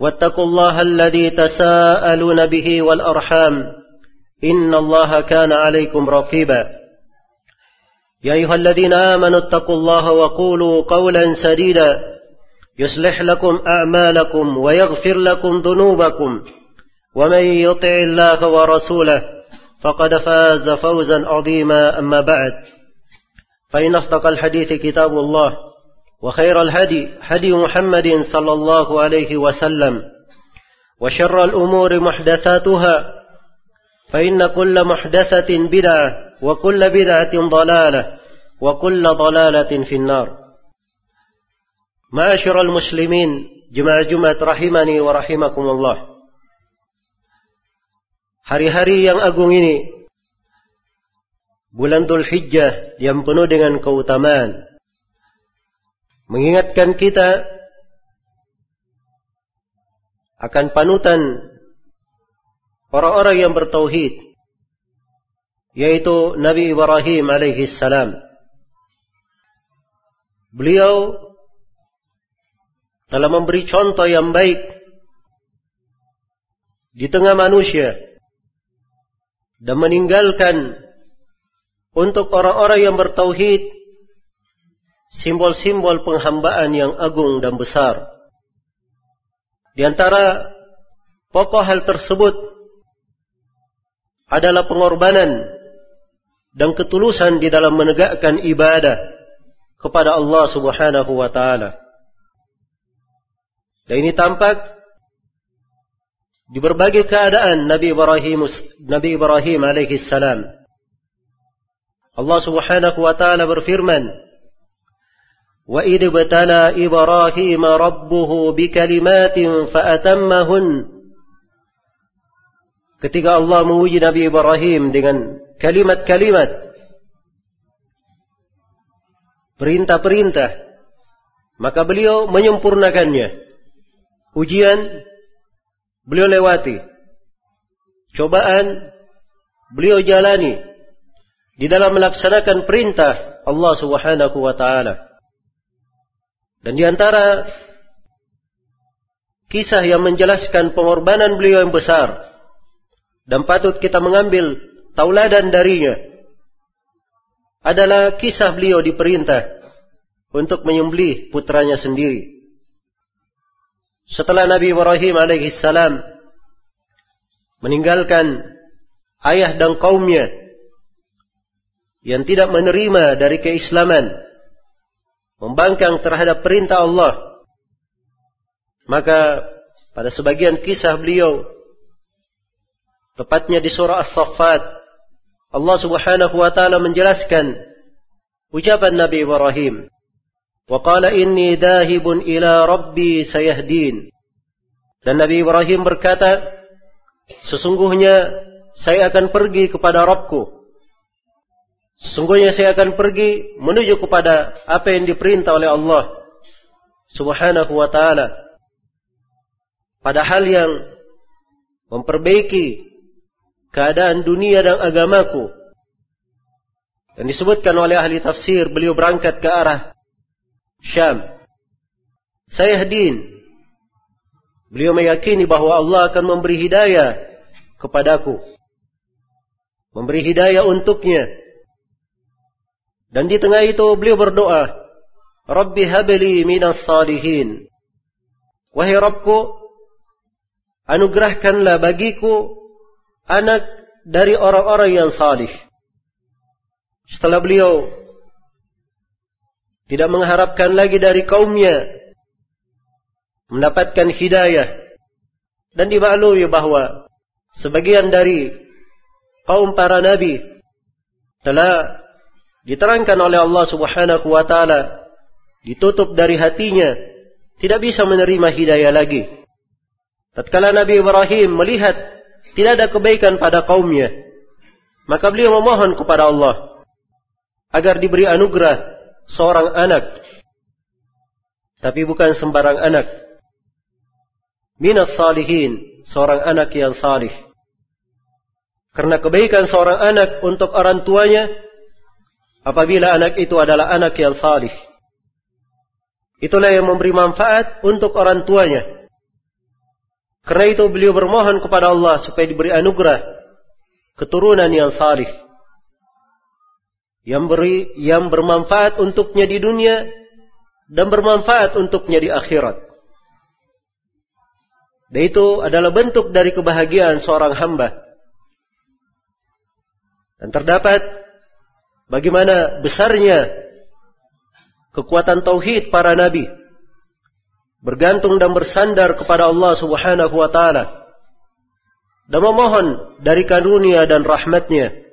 واتقوا الله الذي تساءلون به والأرحام. إن الله كان عليكم رقيبا. يا أيها الذين آمنوا اتقوا الله وقولوا قولا سديدا. يصلح لكم أعمالكم ويغفر لكم ذنوبكم. ومن يطع الله ورسوله فقد فاز فوزا عظيما أما بعد. فإن أصدق الحديث كتاب الله. وخير الهدي هدي محمد صلى الله عليه وسلم وشر الأمور محدثاتها فإن كل محدثة بدعة وكل بدعة ضلالة وكل ضلالة في النار. معاشر المسلمين جماعة جمعة رحمني ورحمكم الله. Hari-hari yang agung ini bulan Dhul Hijjah yang penuh dengan keutamaan. Mengingatkan kita akan panutan orang-orang yang bertauhid yaitu Nabi Ibrahim alaihi salam. Beliau telah memberi contoh yang baik di tengah manusia dan meninggalkan untuk orang-orang yang bertauhid simbol-simbol penghambaan yang agung dan besar. Di antara pokok hal tersebut adalah pengorbanan dan ketulusan di dalam menegakkan ibadah kepada Allah Subhanahu wa taala. Dan ini tampak di berbagai keadaan Nabi Ibrahim Nabi Ibrahim alaihi salam. Allah Subhanahu wa taala berfirman, "Wa idh batala Ibrahim rabbuhu bikalimatin fa'atammahun." Ketika Allah menguji Nabi Ibrahim dengan kalimat-kalimat perintah-perintah, maka beliau menyempurnakannya. Ujian beliau lewati. Cobaan beliau jalani di dalam melaksanakan perintah Allah Subhanahu wa taala. Dan di antara kisah yang menjelaskan pengorbanan beliau yang besar dan patut kita mengambil tauladan darinya adalah kisah beliau diperintah untuk menyembelih putranya sendiri. Setelah Nabi Ibrahim alaihi salam meninggalkan ayah dan kaumnya yang tidak menerima dari keislaman, membangkang terhadap perintah Allah, maka pada sebagian kisah beliau, tepatnya di surah As-Saffat, Allah Subhanahu wa taala menjelaskan ucapan Nabi Ibrahim وقال إني ذاهب إلى ربي سيهدين dan Nabi Ibrahim berkata sesungguhnya saya akan pergi kepada Rabbku sesungguhnya saya akan pergi menuju kepada apa yang diperintah oleh Allah subhanahu wa ta'ala pada hal yang memperbaiki keadaan dunia dan agamaku dan disebutkan oleh ahli tafsir beliau berangkat ke arah Syam. Saya Din. Beliau meyakini bahwa Allah akan memberi hidayah kepadaku. Memberi hidayah untuknya. Dan di tengah itu beliau berdoa, Rabbi habli minas salihin. Wahai Rabbku, anugerahkanlah bagiku anak dari orang-orang yang salih. Setelah beliau tidak mengharapkan lagi dari kaumnya mendapatkan hidayah dan dimaklumi bahwa sebagian dari kaum para nabi telah diterangkan oleh Allah Subhanahu wa taala ditutup dari hatinya tidak bisa menerima hidayah lagi. Tatkala Nabi Ibrahim melihat tidak ada kebaikan pada kaumnya, maka beliau memohon kepada Allah agar diberi anugerah seorang anak. Tapi bukan sembarang anak. Minas salihin, seorang anak yang salih. Karena kebaikan seorang anak untuk orang tuanya, apabila anak itu adalah anak yang salih. Itulah yang memberi manfaat untuk orang tuanya. Karena itu beliau bermohon kepada Allah supaya diberi anugerah keturunan yang salih yang beri yang bermanfaat untuknya di dunia dan bermanfaat untuknya di akhirat. Dan itu adalah bentuk dari kebahagiaan seorang hamba. Dan terdapat bagaimana besarnya kekuatan tauhid para nabi bergantung dan bersandar kepada Allah Subhanahu wa taala dan memohon dari karunia dan rahmatnya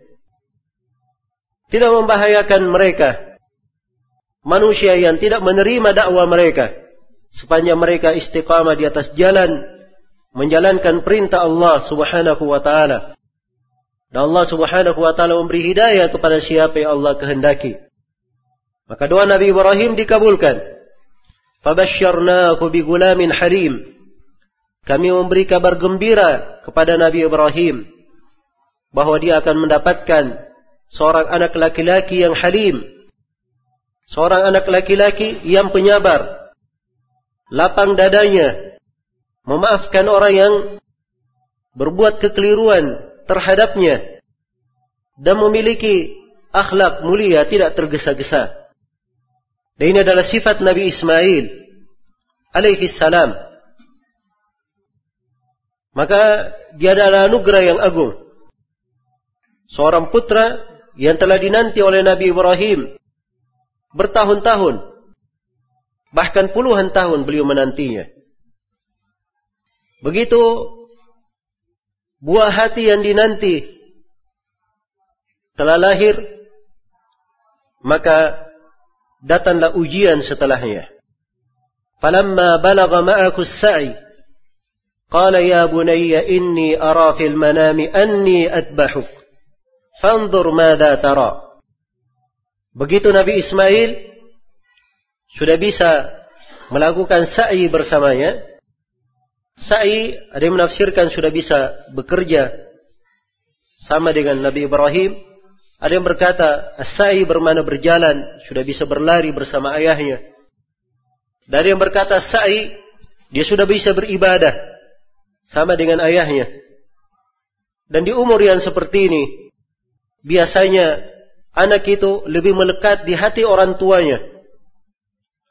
tidak membahayakan mereka. Manusia yang tidak menerima dakwah mereka. Sepanjang mereka istiqamah di atas jalan. Menjalankan perintah Allah subhanahu wa ta'ala. Dan Allah subhanahu wa ta'ala memberi hidayah kepada siapa yang Allah kehendaki. Maka doa Nabi Ibrahim dikabulkan. Fabassyarnahu bigulamin halim. Kami memberi kabar gembira kepada Nabi Ibrahim. Bahwa dia akan mendapatkan seorang anak laki-laki yang halim, seorang anak laki-laki yang penyabar, lapang dadanya, memaafkan orang yang berbuat kekeliruan terhadapnya, dan memiliki akhlak mulia tidak tergesa-gesa. Dan ini adalah sifat Nabi Ismail alaihi salam. Maka dia adalah anugerah yang agung. Seorang putra yang telah dinanti oleh Nabi Ibrahim bertahun-tahun bahkan puluhan tahun beliau menantinya begitu buah hati yang dinanti telah lahir maka datanglah ujian setelahnya falamma balagha ma'aku as-sa'i qala ya bunayya inni ara fil manami anni adbahuk Fanzur mada tara. Begitu Nabi Ismail sudah bisa melakukan sa'i bersamanya. Sa'i ada yang menafsirkan sudah bisa bekerja sama dengan Nabi Ibrahim. Ada yang berkata sa'i bermana berjalan, sudah bisa berlari bersama ayahnya. Dari yang berkata sa'i dia sudah bisa beribadah sama dengan ayahnya. Dan di umur yang seperti ini, biasanya anak itu lebih melekat di hati orang tuanya.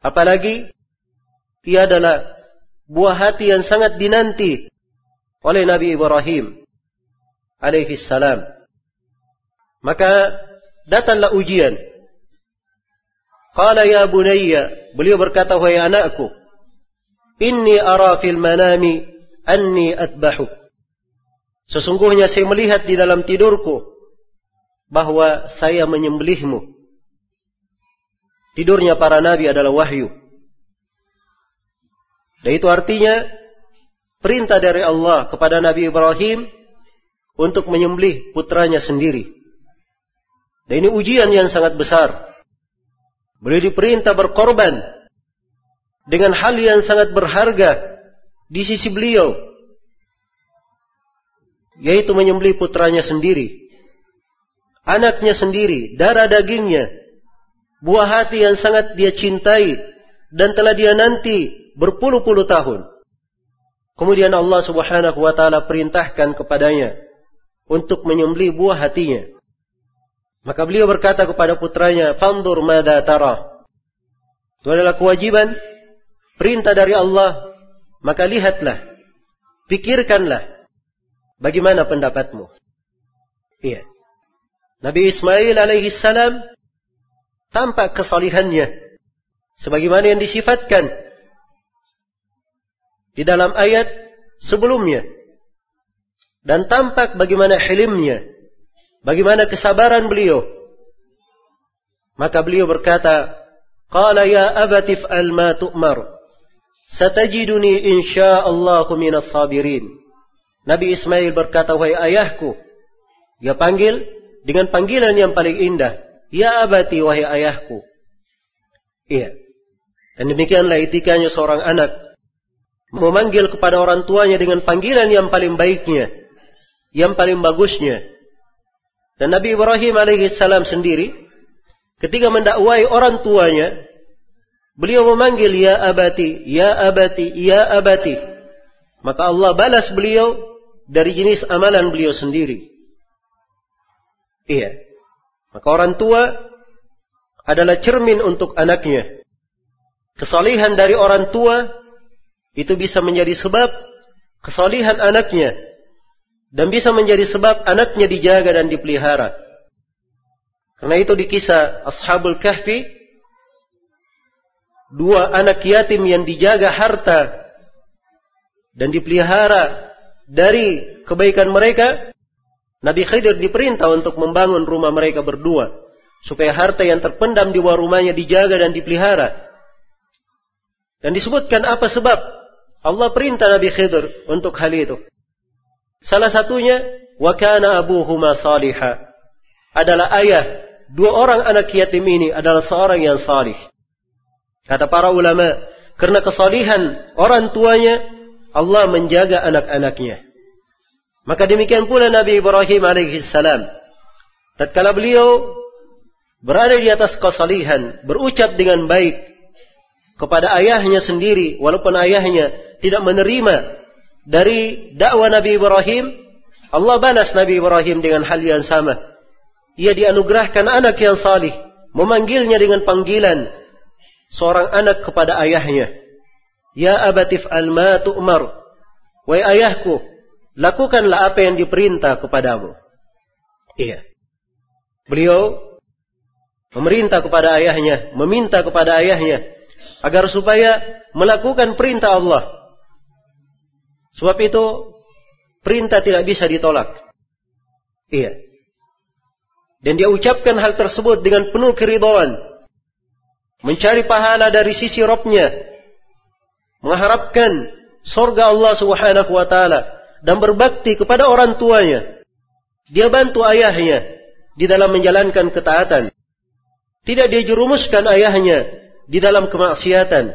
Apalagi ia adalah buah hati yang sangat dinanti oleh Nabi Ibrahim alaihi salam. Maka datanglah ujian. Qala ya bunayya, beliau berkata wahai anakku, inni ara fil manami anni atbahuk. Sesungguhnya saya melihat di dalam tidurku bahwa saya menyembelihmu. Tidurnya para nabi adalah wahyu. Dan itu artinya perintah dari Allah kepada Nabi Ibrahim untuk menyembelih putranya sendiri. Dan ini ujian yang sangat besar. Beliau diperintah berkorban dengan hal yang sangat berharga di sisi beliau, yaitu menyembelih putranya sendiri anaknya sendiri, darah dagingnya, buah hati yang sangat dia cintai dan telah dia nanti berpuluh-puluh tahun. Kemudian Allah Subhanahu wa taala perintahkan kepadanya untuk menyembelih buah hatinya. Maka beliau berkata kepada putranya, "Fandur mada tara." Itu adalah kewajiban perintah dari Allah, maka lihatlah Pikirkanlah bagaimana pendapatmu. Iya. Nabi Ismail alaihi salam tampak kesalihannya sebagaimana yang disifatkan di dalam ayat sebelumnya dan tampak bagaimana hilimnya bagaimana kesabaran beliau maka beliau berkata qala ya abati fa'al ma tu'mar satajiduni insyaallah minas sabirin Nabi Ismail berkata wahai ayahku dia panggil dengan panggilan yang paling indah. Ya abati wahai ayahku. Iya. Dan demikianlah etikanya seorang anak. Memanggil kepada orang tuanya dengan panggilan yang paling baiknya. Yang paling bagusnya. Dan Nabi Ibrahim alaihissalam sendiri. Ketika mendakwai orang tuanya. Beliau memanggil ya abati, ya abati, ya abati. Maka Allah balas beliau dari jenis amalan beliau sendiri. Iya. Maka orang tua adalah cermin untuk anaknya. Kesalihan dari orang tua itu bisa menjadi sebab kesalihan anaknya dan bisa menjadi sebab anaknya dijaga dan dipelihara. Karena itu di kisah Ashabul Kahfi dua anak yatim yang dijaga harta dan dipelihara dari kebaikan mereka Nabi Khidir diperintah untuk membangun rumah mereka berdua. Supaya harta yang terpendam di bawah rumahnya dijaga dan dipelihara. Dan disebutkan apa sebab Allah perintah Nabi Khidir untuk hal itu. Salah satunya, wakana abuhuma salihah. Adalah ayah. Dua orang anak yatim ini adalah seorang yang salih. Kata para ulama, karena kesalihan orang tuanya, Allah menjaga anak-anaknya. Maka demikian pula Nabi Ibrahim alaihissalam. Tatkala beliau berada di atas kesalihan, berucap dengan baik kepada ayahnya sendiri, walaupun ayahnya tidak menerima dari dakwah Nabi Ibrahim, Allah balas Nabi Ibrahim dengan hal yang sama. Ia dianugerahkan anak yang salih, memanggilnya dengan panggilan seorang anak kepada ayahnya. Ya abatif al ma tu'mar. Wahai ayahku, lakukanlah apa yang diperintah kepadamu. Iya. Beliau memerintah kepada ayahnya, meminta kepada ayahnya agar supaya melakukan perintah Allah. Sebab itu perintah tidak bisa ditolak. Iya. Dan dia ucapkan hal tersebut dengan penuh keridhaan. Mencari pahala dari sisi Robnya. Mengharapkan surga Allah subhanahu wa ta'ala dan berbakti kepada orang tuanya. Dia bantu ayahnya di dalam menjalankan ketaatan. Tidak dia jerumuskan ayahnya di dalam kemaksiatan.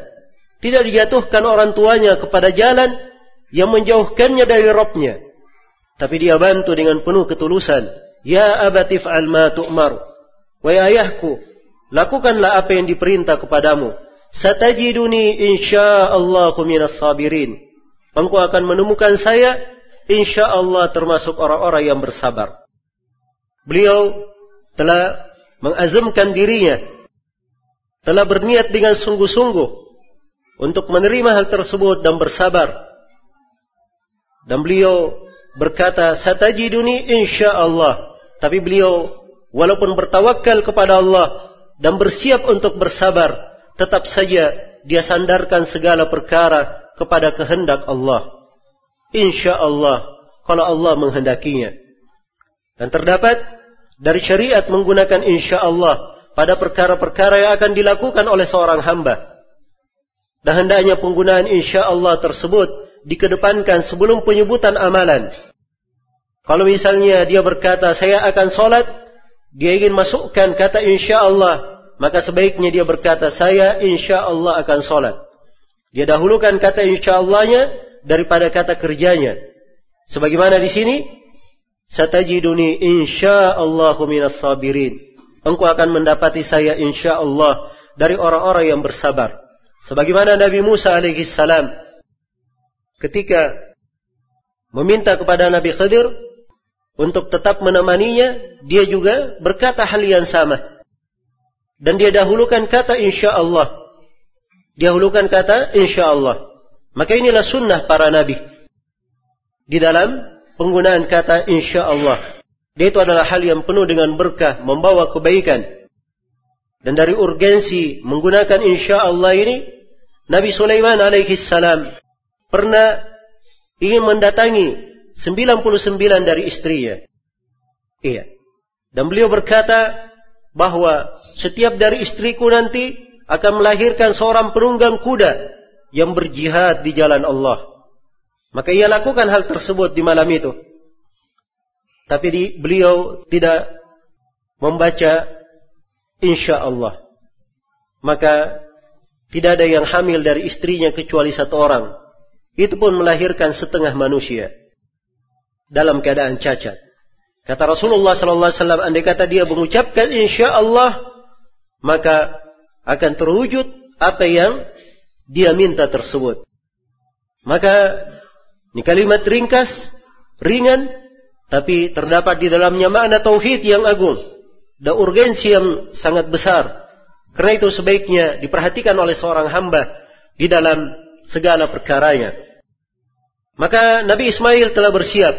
Tidak dijatuhkan orang tuanya kepada jalan yang menjauhkannya dari Robnya. Tapi dia bantu dengan penuh ketulusan. Ya abatif al ma tu'mar. Wahai ayahku, lakukanlah apa yang diperintah kepadamu. Satajiduni insya'allahu minas sabirin. Engkau akan menemukan saya insya Allah termasuk orang-orang yang bersabar. Beliau telah mengazamkan dirinya, telah berniat dengan sungguh-sungguh untuk menerima hal tersebut dan bersabar. Dan beliau berkata, satajiduni insya Allah. Tapi beliau walaupun bertawakal kepada Allah dan bersiap untuk bersabar, tetap saja dia sandarkan segala perkara kepada kehendak Allah. Insya Allah kalau Allah menghendakinya. Dan terdapat dari syariat menggunakan insya Allah pada perkara-perkara yang akan dilakukan oleh seorang hamba. Dan hendaknya penggunaan insya Allah tersebut dikedepankan sebelum penyebutan amalan. Kalau misalnya dia berkata saya akan sholat, dia ingin masukkan kata insya Allah, maka sebaiknya dia berkata saya insya Allah akan sholat. Dia dahulukan kata insya Allahnya daripada kata kerjanya. Sebagaimana di sini, satajiduni insyaallahu minas sabirin. Engkau akan mendapati saya insyaallah dari orang-orang yang bersabar. Sebagaimana Nabi Musa alaihi salam ketika meminta kepada Nabi Khidir untuk tetap menemaninya, dia juga berkata hal yang sama. Dan dia dahulukan kata insya Allah. Dahulukan kata insya Allah. Maka inilah sunnah para nabi. di dalam penggunaan kata insya Allah. Dia itu adalah hal yang penuh dengan berkah, membawa kebaikan. Dan dari urgensi menggunakan insya Allah ini, Nabi Sulaiman alaihi salam pernah ingin mendatangi 99 dari istrinya. Iya. Dan beliau berkata bahwa setiap dari istriku nanti akan melahirkan seorang penunggang kuda yang berjihad di jalan Allah. Maka ia lakukan hal tersebut di malam itu. Tapi di, beliau tidak membaca insya Allah. Maka tidak ada yang hamil dari istrinya kecuali satu orang. Itu pun melahirkan setengah manusia dalam keadaan cacat. Kata Rasulullah sallallahu alaihi wasallam, andai kata dia mengucapkan insya Allah, maka akan terwujud apa yang dia minta tersebut. Maka ini kalimat ringkas, ringan, tapi terdapat di dalamnya makna tauhid yang agung dan urgensi yang sangat besar. Karena itu sebaiknya diperhatikan oleh seorang hamba di dalam segala perkaranya. Maka Nabi Ismail telah bersiap.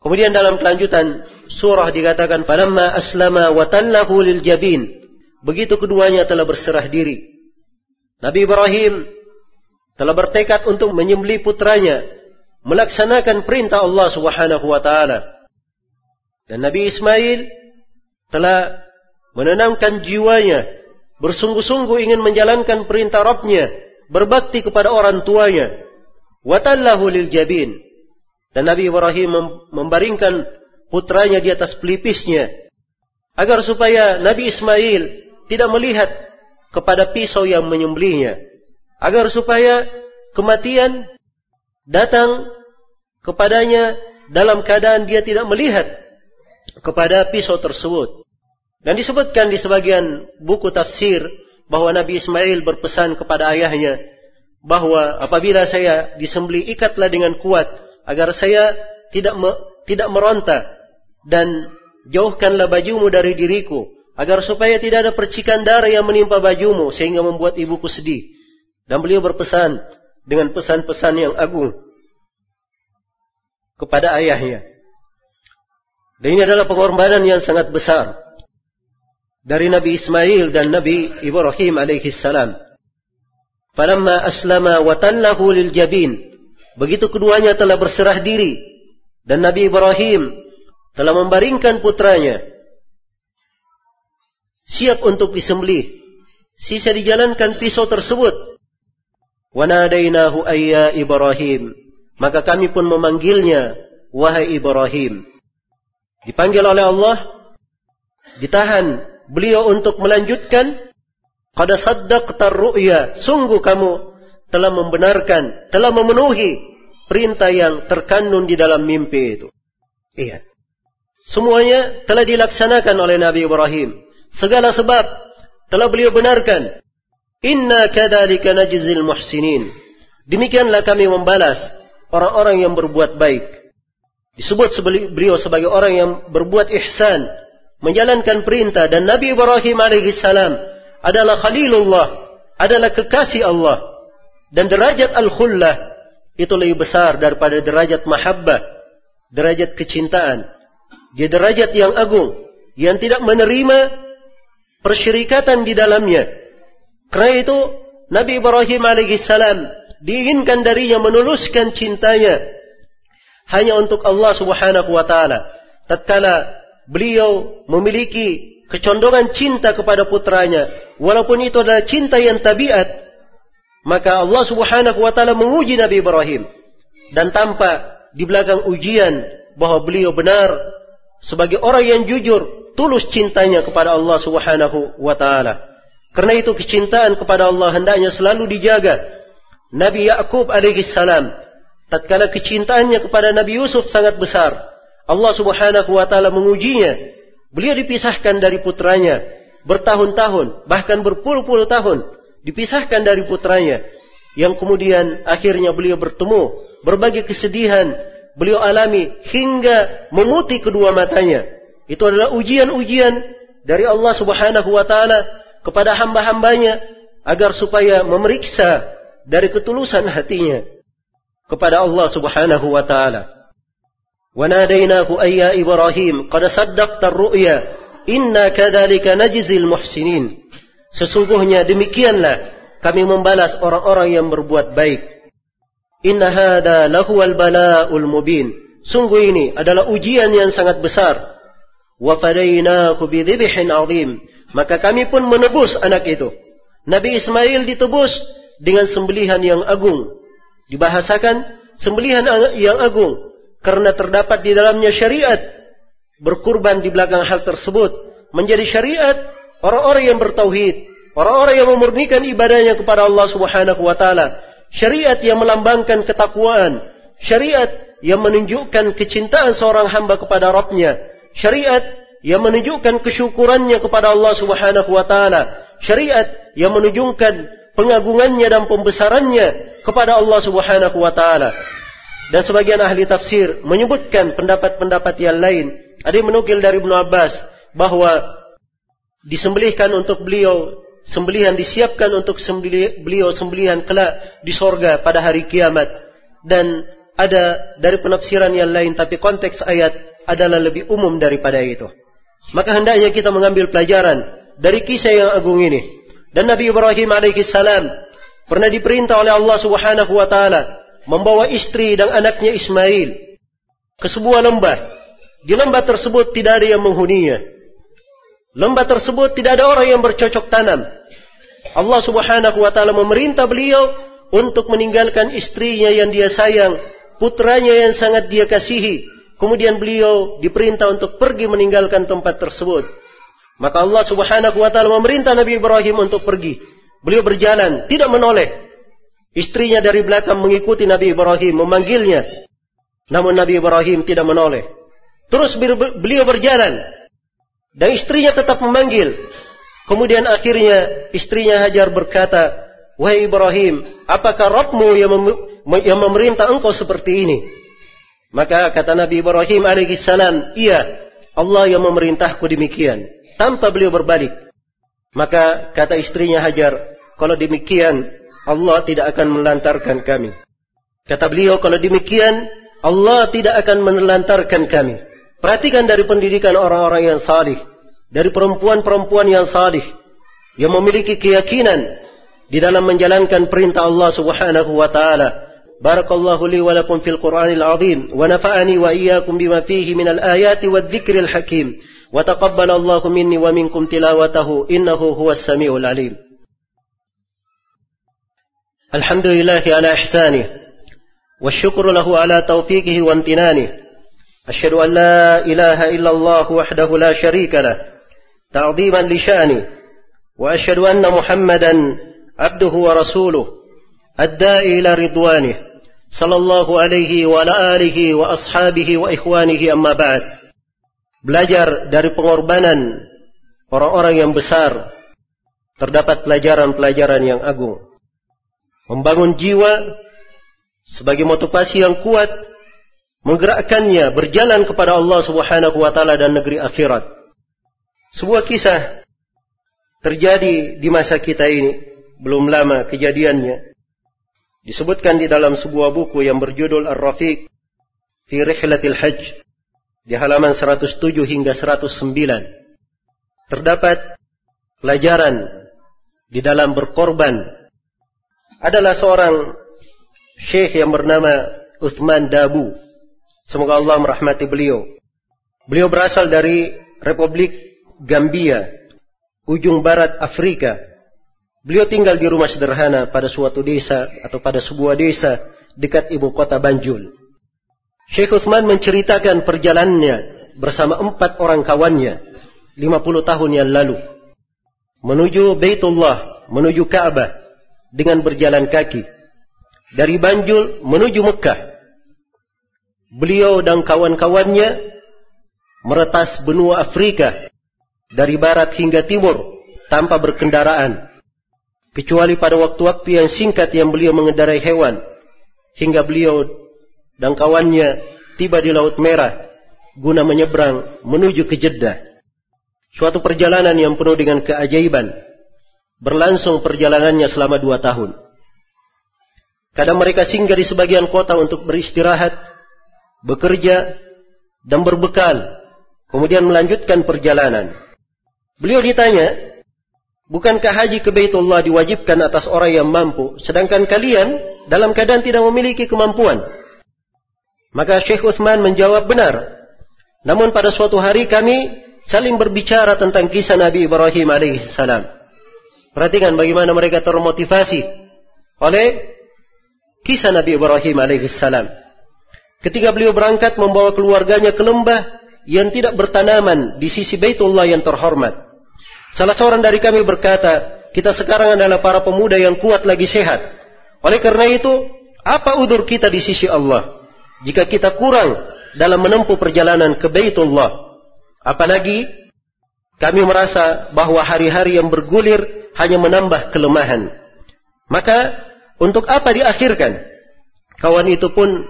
Kemudian dalam kelanjutan surah dikatakan falamma aslama wa tallahu lil jabin. Begitu keduanya telah berserah diri. Nabi Ibrahim telah bertekad untuk menyembelih putranya melaksanakan perintah Allah Subhanahu wa taala. Dan Nabi Ismail telah menenangkan jiwanya, bersungguh-sungguh ingin menjalankan perintah Rabbnya, berbakti kepada orang tuanya. Watallahu lil jabin. Dan Nabi Ibrahim membaringkan putranya di atas pelipisnya agar supaya Nabi Ismail tidak melihat kepada pisau yang menyembelihnya agar supaya kematian datang kepadanya dalam keadaan dia tidak melihat kepada pisau tersebut. Dan disebutkan di sebagian buku tafsir bahwa Nabi Ismail berpesan kepada ayahnya bahwa apabila saya disembeli ikatlah dengan kuat agar saya tidak me, tidak meronta dan jauhkanlah bajumu dari diriku agar supaya tidak ada percikan darah yang menimpa bajumu sehingga membuat ibuku sedih. Dan beliau berpesan dengan pesan-pesan yang agung kepada ayahnya. Dan ini adalah pengorbanan yang sangat besar dari Nabi Ismail dan Nabi Ibrahim alaihi salam. Falamma aslama wa tallahu lil jabin. Begitu keduanya telah berserah diri dan Nabi Ibrahim telah membaringkan putranya siap untuk disembelih. Sisa dijalankan pisau tersebut. Wa nadainahu ayya Ibrahim. Maka kami pun memanggilnya, wahai Ibrahim. Dipanggil oleh Allah, ditahan beliau untuk melanjutkan. Qada saddaqta ru'ya. Sungguh kamu telah membenarkan, telah memenuhi perintah yang terkandung di dalam mimpi itu. Iya. Semuanya telah dilaksanakan oleh Nabi Ibrahim. Segala sebab telah beliau benarkan. Inna kadhalika najzil muhsinin. Demikianlah kami membalas orang-orang yang berbuat baik. Disebut beliau sebagai orang yang berbuat ihsan, menjalankan perintah dan Nabi Ibrahim alaihissalam adalah khalilullah, adalah kekasih Allah dan derajat al-khullah itu lebih besar daripada derajat mahabbah, derajat kecintaan. Dia derajat yang agung yang tidak menerima persyirikatan di dalamnya. Karena itu Nabi Ibrahim alaihissalam diinginkan darinya menuluskan cintanya hanya untuk Allah Subhanahu wa taala. Tatkala beliau memiliki kecondongan cinta kepada putranya, walaupun itu adalah cinta yang tabiat, maka Allah Subhanahu wa taala menguji Nabi Ibrahim. Dan tampak di belakang ujian bahwa beliau benar sebagai orang yang jujur, tulus cintanya kepada Allah Subhanahu wa taala. Karena itu kecintaan kepada Allah hendaknya selalu dijaga. Nabi Yakub alaihi salam tatkala kecintaannya kepada Nabi Yusuf sangat besar Allah Subhanahu wa taala mengujinya beliau dipisahkan dari putranya bertahun-tahun bahkan berpuluh-puluh tahun dipisahkan dari putranya yang kemudian akhirnya beliau bertemu berbagai kesedihan beliau alami hingga memutih kedua matanya itu adalah ujian-ujian dari Allah Subhanahu wa taala kepada hamba-hambanya agar supaya memeriksa dari ketulusan hatinya. kepada Allah Subhanahu wa taala. وناديناه أي يا إبراهيم قد صدقت الرؤيا إنا كذلك نجزي المحسنين Sesungguhnya demikianlah kami membalas orang-orang yang berbuat baik. Inna hadha lahuwal bala'ul mubin. Sungguh ini adalah ujian yang sangat besar. Wa fadainahu bidhibhin azim. Maka kami pun menebus anak itu. Nabi Ismail ditebus dengan sembelihan yang agung. Dibahasakan sembelihan yang agung karena terdapat di dalamnya syariat. Berkurban di belakang hal tersebut. Menjadi syariat orang-orang yang bertauhid, orang-orang yang memurnikan ibadahnya kepada Allah Subhanahu wa taala, syariat yang melambangkan ketakwaan, syariat yang menunjukkan kecintaan seorang hamba kepada Rabbnya, syariat yang menunjukkan kesyukurannya kepada Allah Subhanahu wa taala, syariat yang menunjukkan pengagungannya dan pembesarannya kepada Allah Subhanahu wa taala. Dan sebagian ahli tafsir menyebutkan pendapat-pendapat yang lain. Ada yang menukil dari Ibnu Abbas bahwa disembelihkan untuk beliau sembelihan disiapkan untuk beliau sembelihan kelak di sorga pada hari kiamat. Dan ada dari penafsiran yang lain tapi konteks ayat adalah lebih umum daripada itu. Maka hendaknya kita mengambil pelajaran dari kisah yang agung ini. Dan Nabi Ibrahim alaihissalam pernah diperintah oleh Allah Subhanahu wa taala membawa istri dan anaknya Ismail ke sebuah lembah. Di lembah tersebut tidak ada yang menghuninya. Lembah tersebut tidak ada orang yang bercocok tanam. Allah Subhanahu wa taala memerintah beliau untuk meninggalkan istrinya yang dia sayang, putranya yang sangat dia kasihi. Kemudian beliau diperintah untuk pergi meninggalkan tempat tersebut. Maka Allah Subhanahu wa taala memerintah Nabi Ibrahim untuk pergi. Beliau berjalan, tidak menoleh. Istrinya dari belakang mengikuti Nabi Ibrahim, memanggilnya. Namun Nabi Ibrahim tidak menoleh. Terus beliau berjalan. Dan istrinya tetap memanggil. Kemudian akhirnya istrinya Hajar berkata, Wahai Ibrahim, apakah Rabbmu yang, mem yang memerintah engkau seperti ini? Maka kata Nabi Ibrahim alaihissalam, iya, Allah yang memerintahku demikian. Tanpa beliau berbalik. Maka kata istrinya Hajar, kalau demikian, Allah tidak akan melantarkan kami. Kata beliau, kalau demikian, Allah tidak akan menelantarkan kami. Perhatikan dari pendidikan orang-orang yang salih. Dari perempuan-perempuan yang salih. Yang memiliki keyakinan di dalam menjalankan perintah Allah subhanahu wa ta'ala. Barakallahu li wa lakum fil Qur'anil azim. Wa nafa'ani wa iyyakum bima fihi minal ayati wa dhikril hakim. Wa taqabbalallahu minni wa minkum tilawatahu. Innahu huwas sami'ul alim. الحمد لله على إحسانه والشكر له على توفيقه وامتنانه أشهد أن لا إله إلا الله وحده لا شريك له تعظيما لشأنه وأشهد أن محمدا عبده ورسوله الداعي إلى رضوانه صلى الله عليه وعلى آله وأصحابه وإخوانه أما بعد belajar dari pengorbanan orang-orang yang besar terdapat pelajaran-pelajaran yang agung membangun jiwa sebagai motivasi yang kuat menggerakkannya berjalan kepada Allah Subhanahu wa taala dan negeri akhirat. Sebuah kisah terjadi di masa kita ini, belum lama kejadiannya. Disebutkan di dalam sebuah buku yang berjudul Ar-Rafiq fi Rihlatil Hajj di halaman 107 hingga 109. Terdapat pelajaran di dalam berkorban adalah seorang syekh yang bernama Uthman Dabu. Semoga Allah merahmati beliau. Beliau berasal dari Republik Gambia, ujung barat Afrika. Beliau tinggal di rumah sederhana pada suatu desa atau pada sebuah desa dekat ibu kota Banjul. Syekh Uthman menceritakan perjalanannya bersama empat orang kawannya 50 tahun yang lalu menuju Baitullah, menuju Ka'bah dengan berjalan kaki dari Banjul menuju Mekah. Beliau dan kawan-kawannya meretas benua Afrika dari barat hingga timur tanpa berkendaraan. Kecuali pada waktu-waktu yang singkat yang beliau mengendarai hewan. Hingga beliau dan kawannya tiba di Laut Merah guna menyeberang menuju ke Jeddah. Suatu perjalanan yang penuh dengan keajaiban Berlangsung perjalanannya selama dua tahun. Kadang mereka singgah di sebagian kota untuk beristirahat, bekerja, dan berbekal. Kemudian melanjutkan perjalanan. Beliau ditanya, bukankah haji ke Baitullah diwajibkan atas orang yang mampu, sedangkan kalian dalam keadaan tidak memiliki kemampuan? Maka Syekh Uthman menjawab benar. Namun pada suatu hari kami saling berbicara tentang kisah Nabi Ibrahim alaihissalam. Perhatikan bagaimana mereka termotivasi oleh kisah Nabi Ibrahim alaihissalam. Ketika beliau berangkat membawa keluarganya ke lembah yang tidak bertanaman di sisi Baitullah yang terhormat. Salah seorang dari kami berkata, kita sekarang adalah para pemuda yang kuat lagi sehat. Oleh karena itu, apa udur kita di sisi Allah? Jika kita kurang dalam menempuh perjalanan ke Baitullah. Apalagi kami merasa bahwa hari-hari yang bergulir hanya menambah kelemahan. Maka untuk apa diakhirkan? Kawan itu pun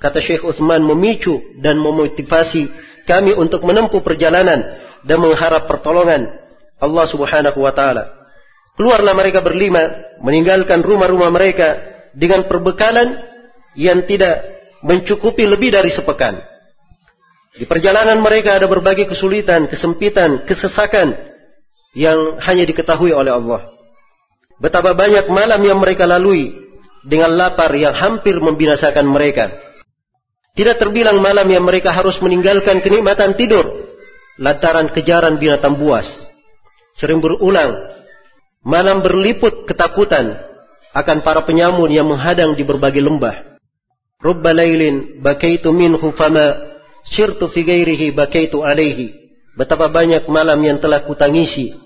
kata Syekh Uthman memicu dan memotivasi kami untuk menempuh perjalanan dan mengharap pertolongan Allah Subhanahu wa taala. Keluarlah mereka berlima meninggalkan rumah-rumah mereka dengan perbekalan yang tidak mencukupi lebih dari sepekan. Di perjalanan mereka ada berbagai kesulitan, kesempitan, kesesakan yang hanya diketahui oleh Allah. Betapa banyak malam yang mereka lalui dengan lapar yang hampir membinasakan mereka. Tidak terbilang malam yang mereka harus meninggalkan kenikmatan tidur lantaran kejaran binatang buas. Sering berulang, malam berliput ketakutan akan para penyamun yang menghadang di berbagai lembah. Rubba lailin bakaitu minhu fama sirtu fi ghairihi bakaitu alaihi. Betapa banyak malam yang telah kutangisi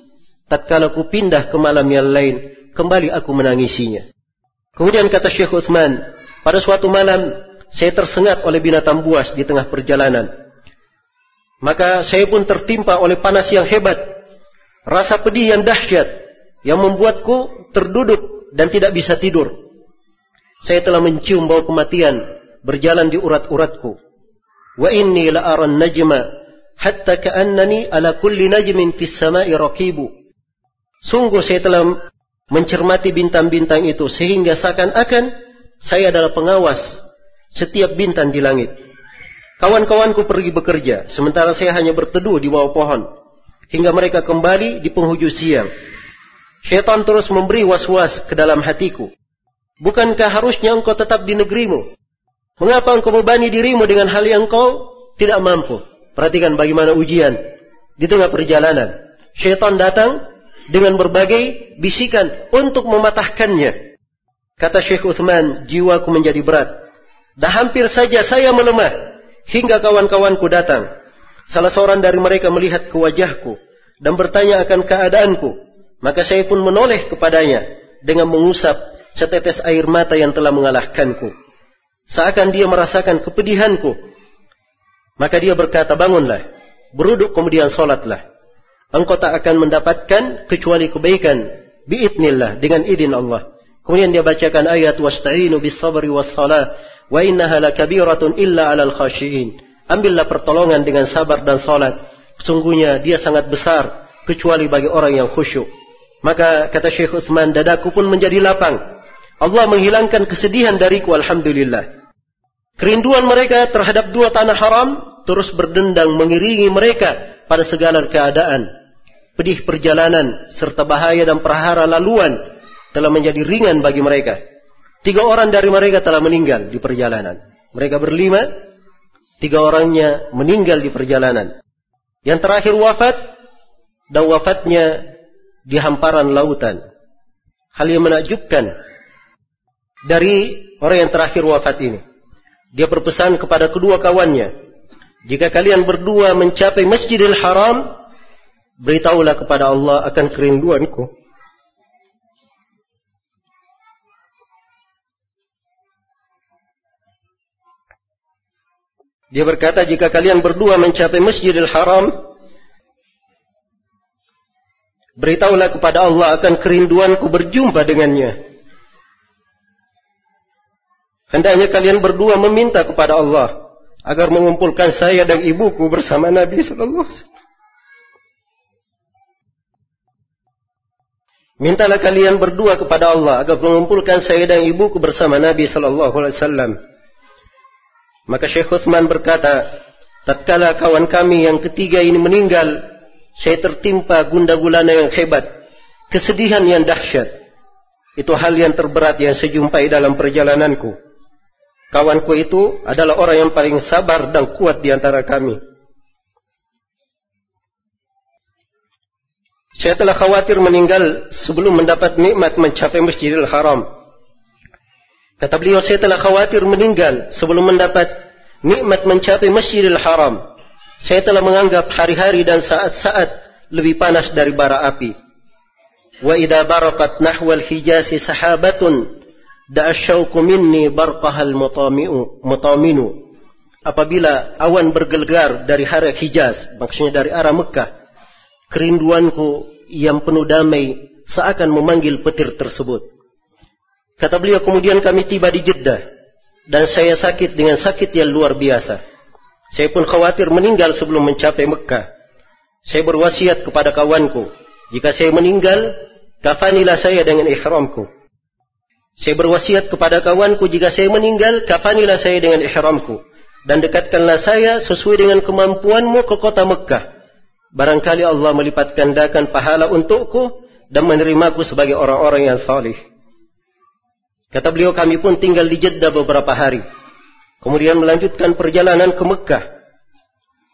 tatkala ku pindah ke malam yang lain kembali aku menangisinya. Kemudian kata Syekh Uthman, pada suatu malam saya tersengat oleh binatang buas di tengah perjalanan. Maka saya pun tertimpa oleh panas yang hebat, rasa pedih yang dahsyat yang membuatku terduduk dan tidak bisa tidur. Saya telah mencium bau kematian berjalan di urat-uratku. Wa inni la aran najma hatta ka'annani ala kulli najmin fis sama'i raqibu. Sungguh saya telah mencermati bintang-bintang itu sehingga seakan-akan saya adalah pengawas setiap bintang di langit. Kawan-kawanku pergi bekerja, sementara saya hanya berteduh di bawah pohon. Hingga mereka kembali di penghujung siang. Syaitan terus memberi was-was ke dalam hatiku. Bukankah harusnya engkau tetap di negerimu? Mengapa engkau membani dirimu dengan hal yang engkau tidak mampu? Perhatikan bagaimana ujian di tengah perjalanan. Syaitan datang dengan berbagai bisikan untuk mematahkannya. Kata Syekh Uthman, jiwaku menjadi berat. Dan hampir saja saya melemah hingga kawan-kawanku datang. Salah seorang dari mereka melihat ke wajahku dan bertanya akan keadaanku. Maka saya pun menoleh kepadanya dengan mengusap setetes air mata yang telah mengalahkanku. Seakan dia merasakan kepedihanku. Maka dia berkata, bangunlah. Beruduk kemudian solatlah engkau tak akan mendapatkan kecuali kebaikan biidnillah dengan izin Allah. Kemudian dia bacakan ayat wasta'inu bis sabri was salah wa innaha lakabiratun illa 'alal khashiin. Ambillah pertolongan dengan sabar dan salat. Sungguhnya dia sangat besar kecuali bagi orang yang khusyuk. Maka kata Syekh Utsman dadaku pun menjadi lapang. Allah menghilangkan kesedihan dariku alhamdulillah. Kerinduan mereka terhadap dua tanah haram terus berdendang mengiringi mereka pada segala keadaan pedih perjalanan serta bahaya dan perhara laluan telah menjadi ringan bagi mereka. Tiga orang dari mereka telah meninggal di perjalanan. Mereka berlima, tiga orangnya meninggal di perjalanan. Yang terakhir wafat, dan wafatnya di hamparan lautan. Hal yang menakjubkan dari orang yang terakhir wafat ini. Dia berpesan kepada kedua kawannya, jika kalian berdua mencapai Masjidil Haram, beritahulah kepada Allah akan kerinduanku. Dia berkata, jika kalian berdua mencapai Masjidil Haram, beritahulah kepada Allah akan kerinduanku berjumpa dengannya. Hendaknya kalian berdua meminta kepada Allah agar mengumpulkan saya dan ibuku bersama Nabi sallallahu alaihi wasallam. Mintalah kalian berdua kepada Allah agar mengumpulkan saya dan ibuku bersama Nabi sallallahu alaihi wasallam. Maka Syekh Uthman berkata, tatkala kawan kami yang ketiga ini meninggal, saya tertimpa gunda gulana yang hebat, kesedihan yang dahsyat. Itu hal yang terberat yang saya jumpai dalam perjalananku. Kawanku itu adalah orang yang paling sabar dan kuat di antara kami. Saya telah khawatir meninggal sebelum mendapat nikmat mencapai Masjidil Haram. Kata beliau, saya telah khawatir meninggal sebelum mendapat nikmat mencapai Masjidil Haram. Saya telah menganggap hari-hari dan saat-saat lebih panas dari bara api. Wa idza barakat nahwal hijasi sahabatun da'asyauku minni barqahal mutaminu. Apabila awan bergelgar dari arah Hijaz, maksudnya dari arah Mekah, kerinduanku yang penuh damai seakan memanggil petir tersebut. Kata beliau kemudian kami tiba di Jeddah dan saya sakit dengan sakit yang luar biasa. Saya pun khawatir meninggal sebelum mencapai Mekah. Saya berwasiat kepada kawanku, jika saya meninggal, kafanilah saya dengan ihramku. Saya berwasiat kepada kawanku, jika saya meninggal, kafanilah saya dengan ihramku. Dan dekatkanlah saya sesuai dengan kemampuanmu ke kota Mekah Barangkali Allah melipat gandakan pahala untukku dan menerimaku sebagai orang-orang yang salih. Kata beliau kami pun tinggal di Jeddah beberapa hari. Kemudian melanjutkan perjalanan ke Mekah.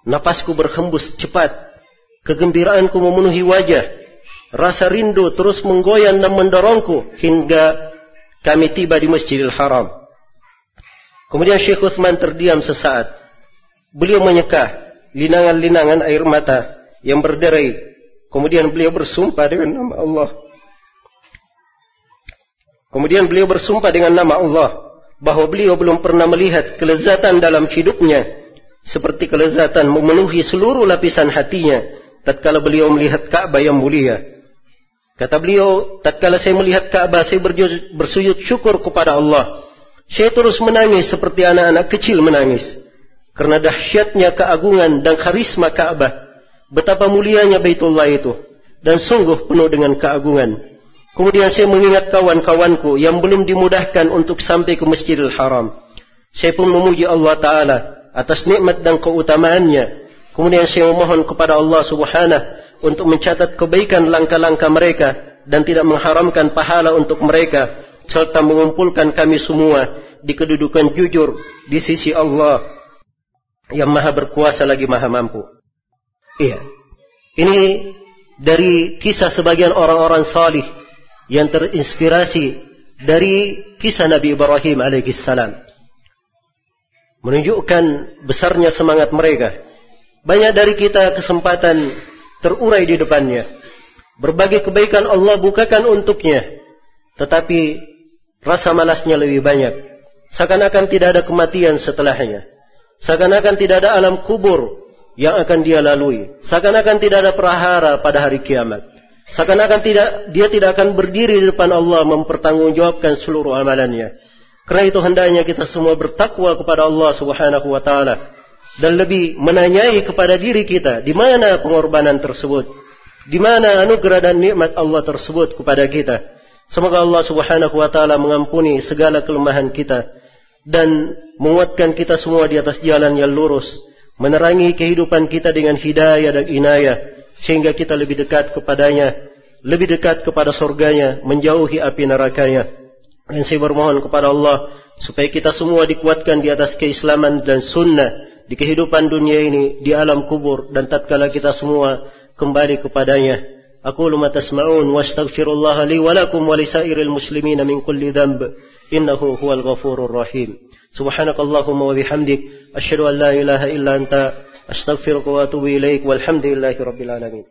Napasku berhembus cepat. Kegembiraanku memenuhi wajah. Rasa rindu terus menggoyang dan mendorongku hingga kami tiba di Masjidil Haram. Kemudian Syekh Uthman terdiam sesaat. Beliau menyekah linangan-linangan air mata yang berderai. Kemudian beliau bersumpah dengan nama Allah. Kemudian beliau bersumpah dengan nama Allah bahwa beliau belum pernah melihat kelezatan dalam hidupnya seperti kelezatan memenuhi seluruh lapisan hatinya tatkala beliau melihat Ka'bah yang mulia. Kata beliau, tatkala saya melihat Ka'bah saya bersujud syukur kepada Allah. Saya terus menangis seperti anak-anak kecil menangis karena dahsyatnya keagungan dan karisma Ka'bah Betapa mulianya Baitullah itu dan sungguh penuh dengan keagungan. Kemudian saya mengingat kawan-kawanku yang belum dimudahkan untuk sampai ke Masjidil Haram. Saya pun memuji Allah Ta'ala atas nikmat dan keutamaannya. Kemudian saya memohon kepada Allah Subhanahu untuk mencatat kebaikan langkah-langkah mereka dan tidak mengharamkan pahala untuk mereka serta mengumpulkan kami semua di kedudukan jujur di sisi Allah yang maha berkuasa lagi maha mampu. Iya. Ini dari kisah sebagian orang-orang salih yang terinspirasi dari kisah Nabi Ibrahim alaihissalam. Menunjukkan besarnya semangat mereka. Banyak dari kita kesempatan terurai di depannya. Berbagai kebaikan Allah bukakan untuknya. Tetapi rasa malasnya lebih banyak. Seakan-akan tidak ada kematian setelahnya. Seakan-akan tidak ada alam kubur yang akan dia lalui. Seakan-akan tidak ada perahara pada hari kiamat. Seakan-akan tidak dia tidak akan berdiri di depan Allah mempertanggungjawabkan seluruh amalannya. Karena itu hendaknya kita semua bertakwa kepada Allah Subhanahu wa taala dan lebih menanyai kepada diri kita di mana pengorbanan tersebut. Di mana anugerah dan nikmat Allah tersebut kepada kita. Semoga Allah Subhanahu wa taala mengampuni segala kelemahan kita dan menguatkan kita semua di atas jalan yang lurus menerangi kehidupan kita dengan hidayah dan inayah sehingga kita lebih dekat kepadanya lebih dekat kepada surganya menjauhi api nerakanya dan saya bermohon kepada Allah supaya kita semua dikuatkan di atas keislaman dan sunnah di kehidupan dunia ini, di alam kubur dan tatkala kita semua kembali kepadanya. Aku luma tasma'un wa astaghfirullah li wa lakum wa lisairil muslimina min kulli dhanb innahu huwal ghafurur rahim. Subhanakallahumma wa bihamdik asyhadu an la ilaha illa anta astaghfiruka wa atubu ilaik walhamdulillahi rabbil alamin.